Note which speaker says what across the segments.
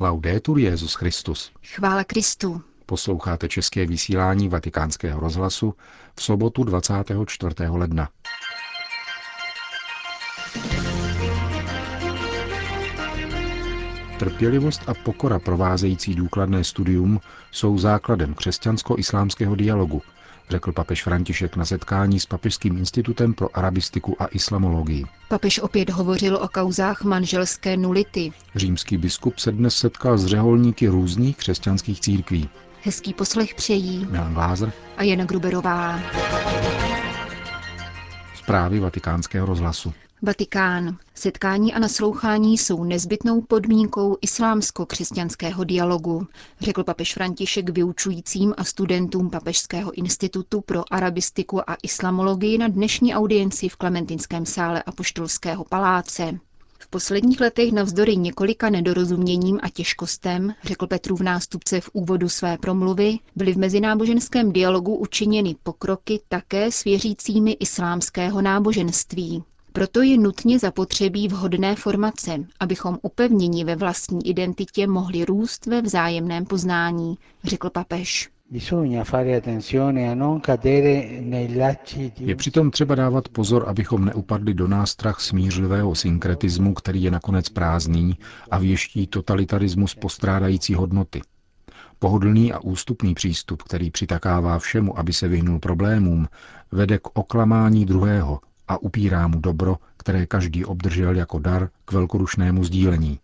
Speaker 1: Laudetur Jezus Christus.
Speaker 2: Chvála Kristu.
Speaker 1: Posloucháte české vysílání Vatikánského rozhlasu v sobotu 24. ledna. Trpělivost a pokora provázející důkladné studium jsou základem křesťansko-islámského dialogu, řekl papež František na setkání s Papežským institutem pro arabistiku a islamologii.
Speaker 2: Papež opět hovořil o kauzách manželské nulity.
Speaker 1: Římský biskup se dnes setkal s řeholníky různých křesťanských církví.
Speaker 2: Hezký poslech přejí
Speaker 1: Milan Glázer
Speaker 2: a Jana Gruberová.
Speaker 1: Zprávy vatikánského rozhlasu.
Speaker 2: Vatikán. Setkání a naslouchání jsou nezbytnou podmínkou islámsko-křesťanského dialogu, řekl papež František vyučujícím a studentům Papežského institutu pro arabistiku a islamologii na dnešní audienci v Klementinském sále Apoštolského paláce. V posledních letech navzdory několika nedorozuměním a těžkostem, řekl Petru v nástupce v úvodu své promluvy, byly v mezináboženském dialogu učiněny pokroky také s věřícími islámského náboženství. Proto je nutně zapotřebí vhodné formace, abychom upevněni ve vlastní identitě mohli růst ve vzájemném poznání, řekl papež.
Speaker 1: Je přitom třeba dávat pozor, abychom neupadli do nástrah smířlivého synkretismu, který je nakonec prázdný a věští totalitarismus postrádající hodnoty. Pohodlný a ústupný přístup, který přitakává všemu, aby se vyhnul problémům, vede k oklamání druhého a upírá mu dobro, které každý obdržel jako dar k velkorušnému sdílení.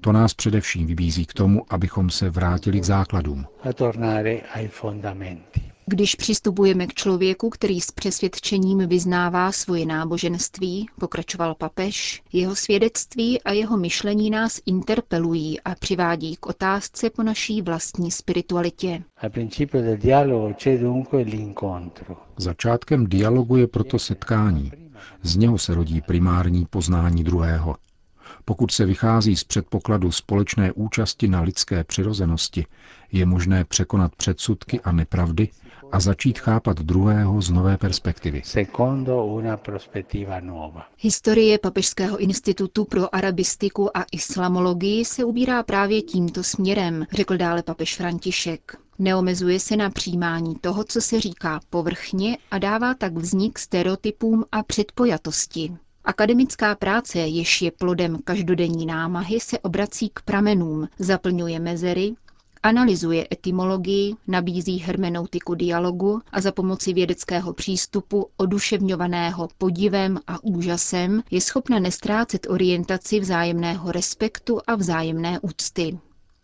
Speaker 1: To nás především vybízí k tomu, abychom se vrátili k základům.
Speaker 2: Když přistupujeme k člověku, který s přesvědčením vyznává svoje náboženství, pokračoval papež, jeho svědectví a jeho myšlení nás interpelují a přivádí k otázce po naší vlastní spiritualitě.
Speaker 1: Začátkem dialogu je proto setkání. Z něho se rodí primární poznání druhého. Pokud se vychází z předpokladu společné účasti na lidské přirozenosti, je možné překonat předsudky a nepravdy a začít chápat druhého z nové perspektivy.
Speaker 2: Historie Papežského institutu pro arabistiku a islamologii se ubírá právě tímto směrem, řekl dále papež František. Neomezuje se na přijímání toho, co se říká povrchně a dává tak vznik stereotypům a předpojatosti. Akademická práce, jež je plodem každodenní námahy, se obrací k pramenům, zaplňuje mezery, analyzuje etymologii, nabízí hermeneutiku dialogu a za pomoci vědeckého přístupu, oduševňovaného podivem a úžasem, je schopna nestrácet orientaci vzájemného respektu a vzájemné úcty.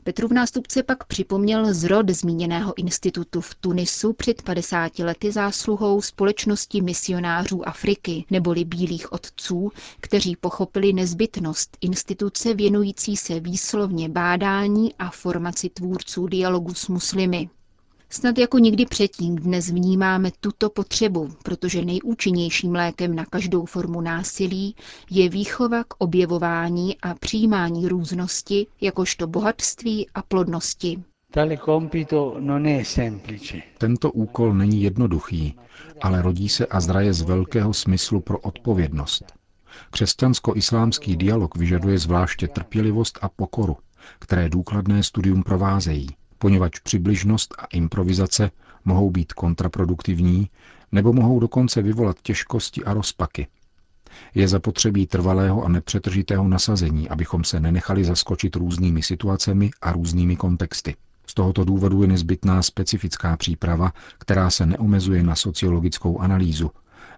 Speaker 2: Petrův nástupce pak připomněl zrod zmíněného institutu v Tunisu před 50 lety zásluhou společnosti misionářů Afriky neboli bílých otců, kteří pochopili nezbytnost instituce věnující se výslovně bádání a formaci tvůrců dialogu s muslimy. Snad jako nikdy předtím dnes vnímáme tuto potřebu, protože nejúčinnějším lékem na každou formu násilí je výchova k objevování a přijímání různosti jakožto bohatství a plodnosti.
Speaker 1: Tento úkol není jednoduchý, ale rodí se a zraje z velkého smyslu pro odpovědnost. Křesťansko-islámský dialog vyžaduje zvláště trpělivost a pokoru, které důkladné studium provázejí – poněvadž přibližnost a improvizace mohou být kontraproduktivní nebo mohou dokonce vyvolat těžkosti a rozpaky. Je zapotřebí trvalého a nepřetržitého nasazení, abychom se nenechali zaskočit různými situacemi a různými kontexty. Z tohoto důvodu je nezbytná specifická příprava, která se neomezuje na sociologickou analýzu,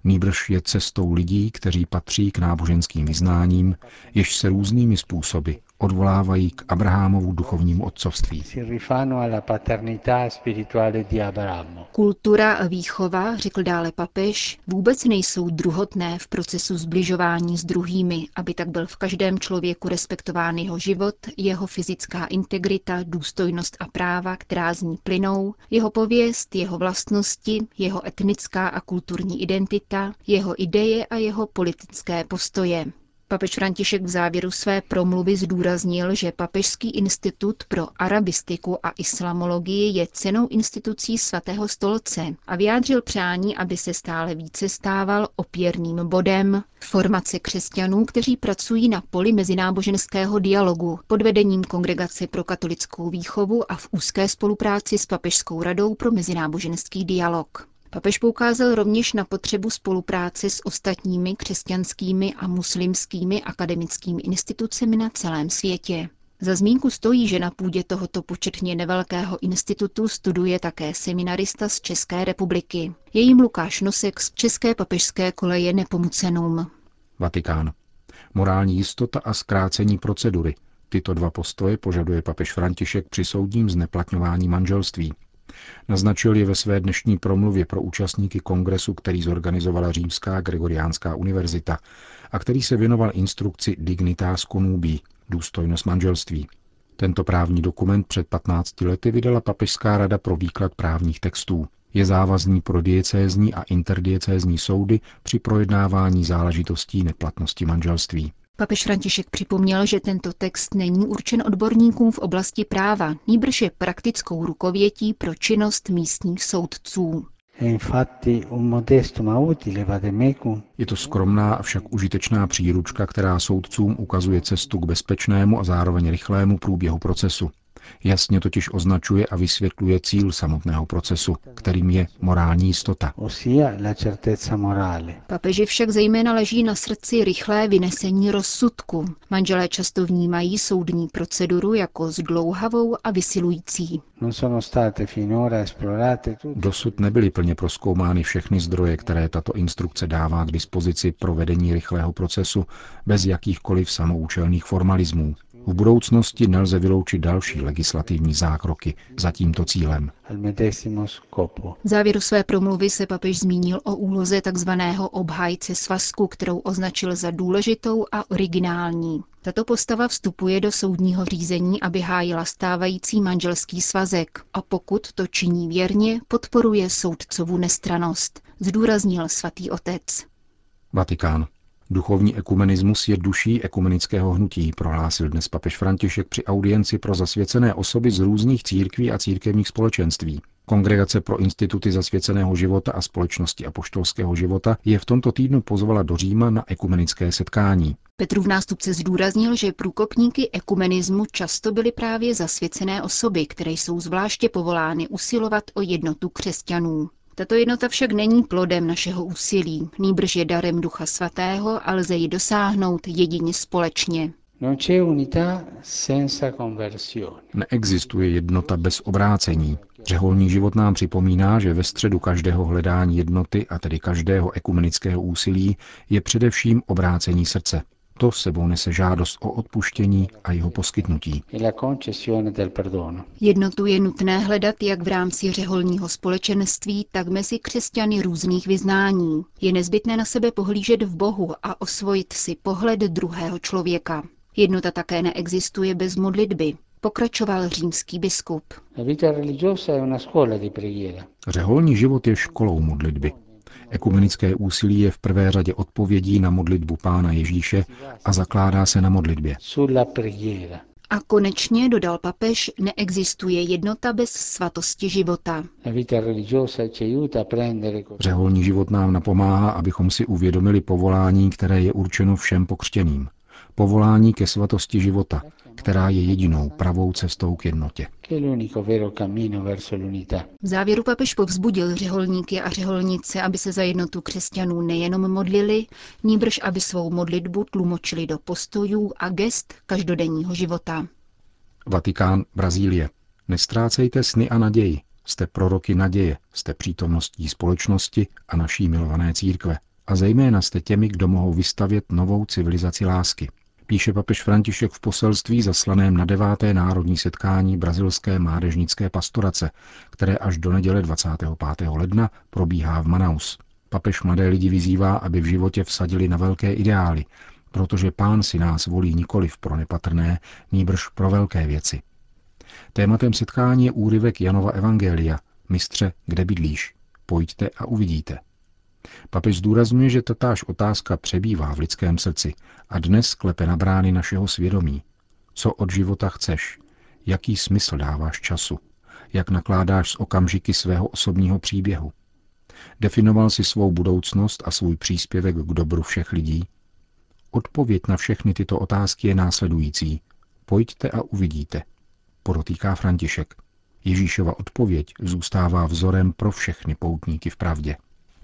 Speaker 1: nýbrž je cestou lidí, kteří patří k náboženským vyznáním, jež se různými způsoby odvolávají k Abrahamovu duchovnímu otcovství.
Speaker 2: Kultura a výchova, řekl dále papež, vůbec nejsou druhotné v procesu zbližování s druhými, aby tak byl v každém člověku respektován jeho život, jeho fyzická integrita, důstojnost a práva, která z ní plynou, jeho pověst, jeho vlastnosti, jeho etnická a kulturní identita, jeho ideje a jeho politické postoje. Papež František v závěru své promluvy zdůraznil, že Papežský institut pro arabistiku a islamologii je cenou institucí svatého stolce a vyjádřil přání, aby se stále více stával opěrným bodem formace křesťanů, kteří pracují na poli mezináboženského dialogu pod vedením Kongregace pro katolickou výchovu a v úzké spolupráci s Papežskou radou pro mezináboženský dialog. Papež poukázal rovněž na potřebu spolupráce s ostatními křesťanskými a muslimskými akademickými institucemi na celém světě. Za zmínku stojí, že na půdě tohoto početně nevelkého institutu studuje také seminarista z České republiky. Je jim Lukáš Nosek z České papežské koleje Nepomucenům.
Speaker 1: Vatikán. Morální jistota a zkrácení procedury. Tyto dva postoje požaduje papež František při soudním zneplatňování manželství. Naznačil je ve své dnešní promluvě pro účastníky kongresu, který zorganizovala Římská Gregoriánská univerzita a který se věnoval instrukci Dignitas Connubii, důstojnost manželství. Tento právní dokument před 15 lety vydala Papežská rada pro výklad právních textů. Je závazný pro diecézní a interdiecézní soudy při projednávání záležitostí neplatnosti manželství.
Speaker 2: Papež František připomněl, že tento text není určen odborníkům v oblasti práva, nýbrž je praktickou rukovětí pro činnost místních soudců.
Speaker 1: Je to skromná, avšak užitečná příručka, která soudcům ukazuje cestu k bezpečnému a zároveň rychlému průběhu procesu. Jasně totiž označuje a vysvětluje cíl samotného procesu, kterým je morální jistota.
Speaker 2: Papeži však zejména leží na srdci rychlé vynesení rozsudku. Manželé často vnímají soudní proceduru jako zdlouhavou a vysilující.
Speaker 1: Dosud nebyly plně proskoumány všechny zdroje, které tato instrukce dává k dispozici pro vedení rychlého procesu bez jakýchkoliv samoučelných formalismů. V budoucnosti nelze vyloučit další legislativní zákroky za tímto cílem.
Speaker 2: V závěru své promluvy se papež zmínil o úloze tzv. obhájce svazku, kterou označil za důležitou a originální. Tato postava vstupuje do soudního řízení, aby hájila stávající manželský svazek a pokud to činí věrně, podporuje soudcovu nestranost, zdůraznil svatý otec.
Speaker 1: Vatikán. Duchovní ekumenismus je duší ekumenického hnutí, prohlásil dnes papež František při audienci pro zasvěcené osoby z různých církví a církevních společenství. Kongregace pro instituty zasvěceného života a společnosti apoštolského života je v tomto týdnu pozvala do Říma na ekumenické setkání.
Speaker 2: Petrův nástupce zdůraznil, že průkopníky ekumenismu často byly právě zasvěcené osoby, které jsou zvláště povolány usilovat o jednotu křesťanů. Tato jednota však není plodem našeho úsilí, nýbrž je darem Ducha Svatého a lze ji dosáhnout jedině společně.
Speaker 1: Neexistuje jednota bez obrácení. Řeholní život nám připomíná, že ve středu každého hledání jednoty, a tedy každého ekumenického úsilí, je především obrácení srdce. To sebou nese žádost o odpuštění a jeho poskytnutí.
Speaker 2: E Jednotu je nutné hledat jak v rámci řeholního společenství, tak mezi křesťany různých vyznání. Je nezbytné na sebe pohlížet v Bohu a osvojit si pohled druhého člověka. Jednota také neexistuje bez modlitby, pokračoval římský biskup.
Speaker 1: Řeholní život je školou modlitby. Ekumenické úsilí je v prvé řadě odpovědí na modlitbu Pána Ježíše a zakládá se na modlitbě.
Speaker 2: A konečně, dodal papež, neexistuje jednota bez svatosti života.
Speaker 1: Řeholní život nám napomáhá, abychom si uvědomili povolání, které je určeno všem pokřtěným. Povolání ke svatosti života, která je jedinou pravou cestou k jednotě.
Speaker 2: V závěru papež povzbudil řeholníky a řeholnice, aby se za jednotu křesťanů nejenom modlili, níbrž aby svou modlitbu tlumočili do postojů a gest každodenního života.
Speaker 1: Vatikán, Brazílie. Nestrácejte sny a naději. Jste proroky naděje, jste přítomností společnosti a naší milované církve. A zejména jste těmi, kdo mohou vystavět novou civilizaci lásky píše papež František v poselství zaslaném na deváté národní setkání brazilské mládežnické pastorace, které až do neděle 25. ledna probíhá v Manaus. Papež mladé lidi vyzývá, aby v životě vsadili na velké ideály, protože pán si nás volí nikoliv pro nepatrné, nýbrž pro velké věci. Tématem setkání je úryvek Janova Evangelia, mistře, kde bydlíš? Pojďte a uvidíte. Papež zdůrazňuje, že tatáž otázka přebývá v lidském srdci a dnes klepe na brány našeho svědomí. Co od života chceš? Jaký smysl dáváš času? Jak nakládáš s okamžiky svého osobního příběhu? Definoval si svou budoucnost a svůj příspěvek k dobru všech lidí? Odpověď na všechny tyto otázky je následující. Pojďte a uvidíte, podotýká František. Ježíšova odpověď zůstává vzorem pro všechny poutníky v pravdě.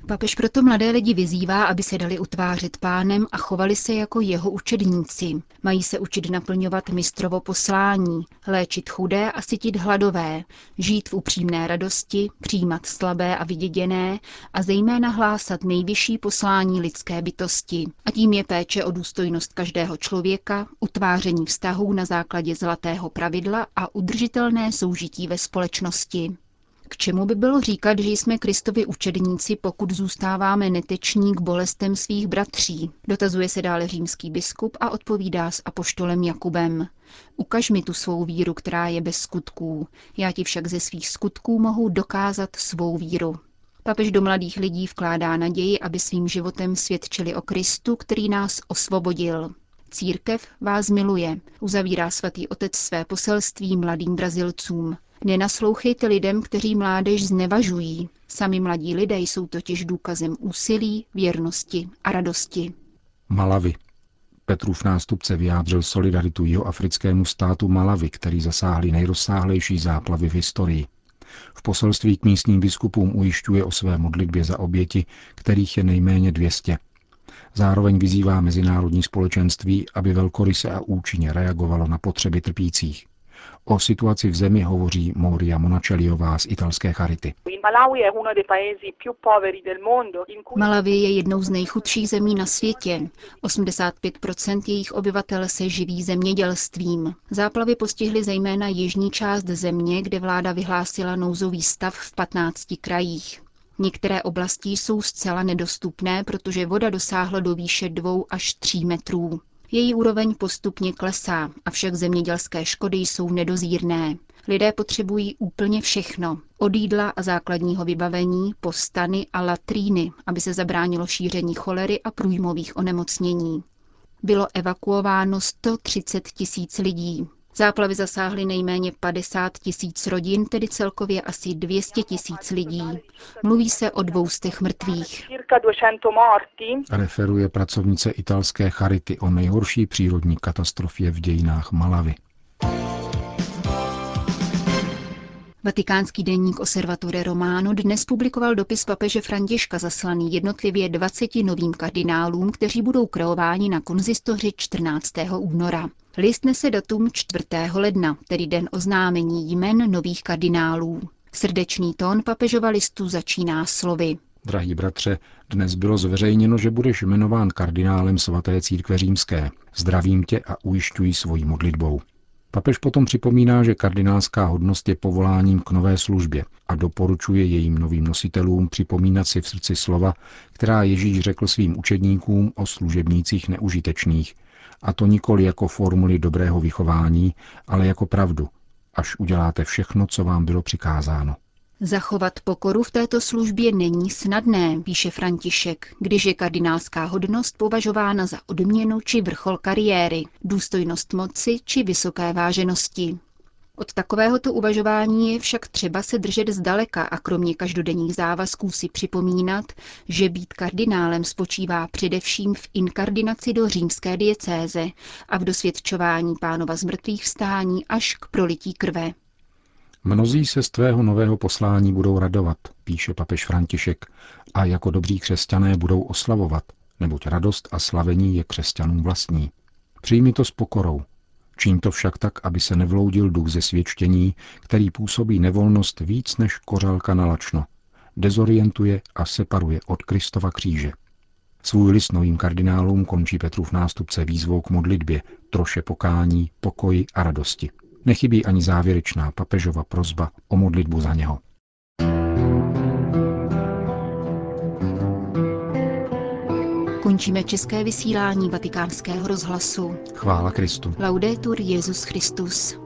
Speaker 2: Papež proto mladé lidi vyzývá, aby se dali utvářet pánem a chovali se jako jeho učedníci. Mají se učit naplňovat mistrovo poslání, léčit chudé a sytit hladové, žít v upřímné radosti, přijímat slabé a vyděděné a zejména hlásat nejvyšší poslání lidské bytosti. A tím je péče o důstojnost každého člověka, utváření vztahů na základě zlatého pravidla a udržitelné soužití ve společnosti. K čemu by bylo říkat, že jsme Kristovi učedníci, pokud zůstáváme neteční k bolestem svých bratří? Dotazuje se dále římský biskup a odpovídá s apoštolem Jakubem. Ukaž mi tu svou víru, která je bez skutků. Já ti však ze svých skutků mohu dokázat svou víru. Papež do mladých lidí vkládá naději, aby svým životem svědčili o Kristu, který nás osvobodil. Církev vás miluje, uzavírá svatý otec své poselství mladým Brazilcům. Nenaslouchejte lidem, kteří mládež znevažují. Sami mladí lidé jsou totiž důkazem úsilí, věrnosti a radosti.
Speaker 1: Malavi. Petrův nástupce vyjádřil solidaritu jeho africkému státu Malavi, který zasáhli nejrozsáhlejší záplavy v historii. V poselství k místním biskupům ujišťuje o své modlitbě za oběti, kterých je nejméně 200. Zároveň vyzývá mezinárodní společenství, aby velkoryse a účinně reagovalo na potřeby trpících. O situaci v zemi hovoří Moria Monaceliová z italské Charity.
Speaker 2: Malawi je jednou z nejchudších zemí na světě. 85% jejich obyvatel se živí zemědělstvím. Záplavy postihly zejména jižní část země, kde vláda vyhlásila nouzový stav v 15 krajích. Některé oblasti jsou zcela nedostupné, protože voda dosáhla do výše 2 až 3 metrů. Její úroveň postupně klesá, avšak zemědělské škody jsou nedozírné. Lidé potřebují úplně všechno. Od jídla a základního vybavení po stany a latríny, aby se zabránilo šíření cholery a průjmových onemocnění. Bylo evakuováno 130 tisíc lidí. Záplavy zasáhly nejméně 50 tisíc rodin, tedy celkově asi 200 tisíc lidí. Mluví se o dvoustech mrtvých.
Speaker 1: Referuje pracovnice italské Charity o nejhorší přírodní katastrofě v dějinách Malavy.
Speaker 2: Vatikánský denník Osservatore Romano dnes publikoval dopis papeže Františka zaslaný jednotlivě 20 novým kardinálům, kteří budou kreováni na konzistoři 14. února. List nese datum 4. ledna, tedy den oznámení jmen nových kardinálů. Srdečný tón papežova listu začíná slovy.
Speaker 1: Drahý bratře, dnes bylo zveřejněno, že budeš jmenován kardinálem svaté církve římské. Zdravím tě a ujišťuji svojí modlitbou. Papež potom připomíná, že kardinálská hodnost je povoláním k nové službě a doporučuje jejím novým nositelům připomínat si v srdci slova, která Ježíš řekl svým učedníkům o služebnících neužitečných, a to nikoli jako formuly dobrého vychování, ale jako pravdu, až uděláte všechno, co vám bylo přikázáno.
Speaker 2: Zachovat pokoru v této službě není snadné, píše František, když je kardinálská hodnost považována za odměnu či vrchol kariéry, důstojnost moci či vysoké váženosti. Od takovéhoto uvažování je však třeba se držet zdaleka a kromě každodenních závazků si připomínat, že být kardinálem spočívá především v inkardinaci do římské diecéze a v dosvědčování pánova zmrtvých vstání až k prolití krve.
Speaker 1: Mnozí se z tvého nového poslání budou radovat, píše papež František, a jako dobří křesťané budou oslavovat, neboť radost a slavení je křesťanům vlastní. Přijmi to s pokorou. Čím to však tak, aby se nevloudil duch ze svědčení, který působí nevolnost víc než kořálka na lačno. Dezorientuje a separuje od Kristova kříže. Svůj list novým kardinálům končí Petrův nástupce výzvou k modlitbě, troše pokání, pokoji a radosti. Nechybí ani závěrečná papežova prozba o modlitbu za něho.
Speaker 2: Končíme české vysílání vatikánského rozhlasu.
Speaker 1: Chvála Kristu.
Speaker 2: Laudetur Jezus Christus.